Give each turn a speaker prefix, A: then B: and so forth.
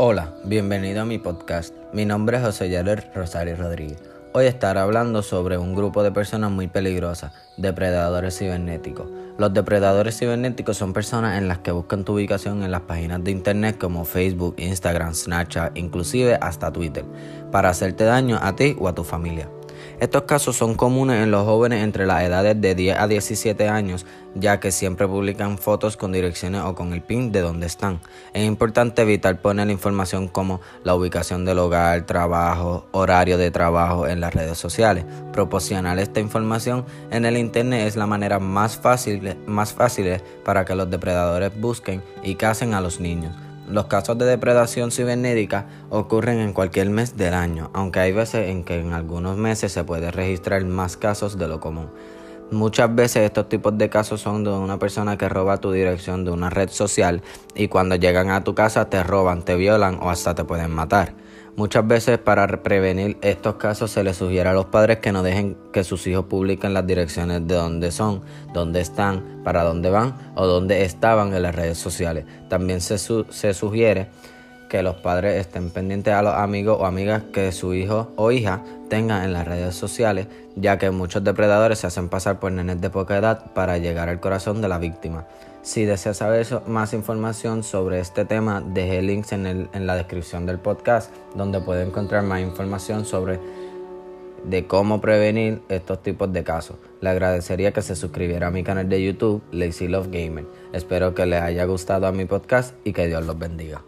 A: Hola, bienvenido a mi podcast. Mi nombre es José Yaler Rosario Rodríguez. Hoy estaré hablando sobre un grupo de personas muy peligrosas, depredadores cibernéticos. Los depredadores cibernéticos son personas en las que buscan tu ubicación en las páginas de internet como Facebook, Instagram, Snapchat, inclusive hasta Twitter, para hacerte daño a ti o a tu familia. Estos casos son comunes en los jóvenes entre las edades de 10 a 17 años, ya que siempre publican fotos con direcciones o con el pin de donde están. Es importante evitar poner información como la ubicación del hogar, trabajo, horario de trabajo en las redes sociales. Proporcionar esta información en el internet es la manera más fácil, más fácil para que los depredadores busquen y cacen a los niños. Los casos de depredación cibernética ocurren en cualquier mes del año, aunque hay veces en que en algunos meses se puede registrar más casos de lo común. Muchas veces estos tipos de casos son de una persona que roba tu dirección de una red social y cuando llegan a tu casa te roban, te violan o hasta te pueden matar. Muchas veces para prevenir estos casos se les sugiere a los padres que no dejen que sus hijos publiquen las direcciones de dónde son, dónde están, para dónde van o dónde estaban en las redes sociales. También se, se sugiere que los padres estén pendientes a los amigos o amigas que su hijo o hija tenga en las redes sociales, ya que muchos depredadores se hacen pasar por nenes de poca edad para llegar al corazón de la víctima. Si deseas saber más información sobre este tema, deje links en, en la descripción del podcast donde puede encontrar más información sobre de cómo prevenir estos tipos de casos. Le agradecería que se suscribiera a mi canal de YouTube, Lazy Love Gamer. Espero que les haya gustado a mi podcast y que Dios los bendiga.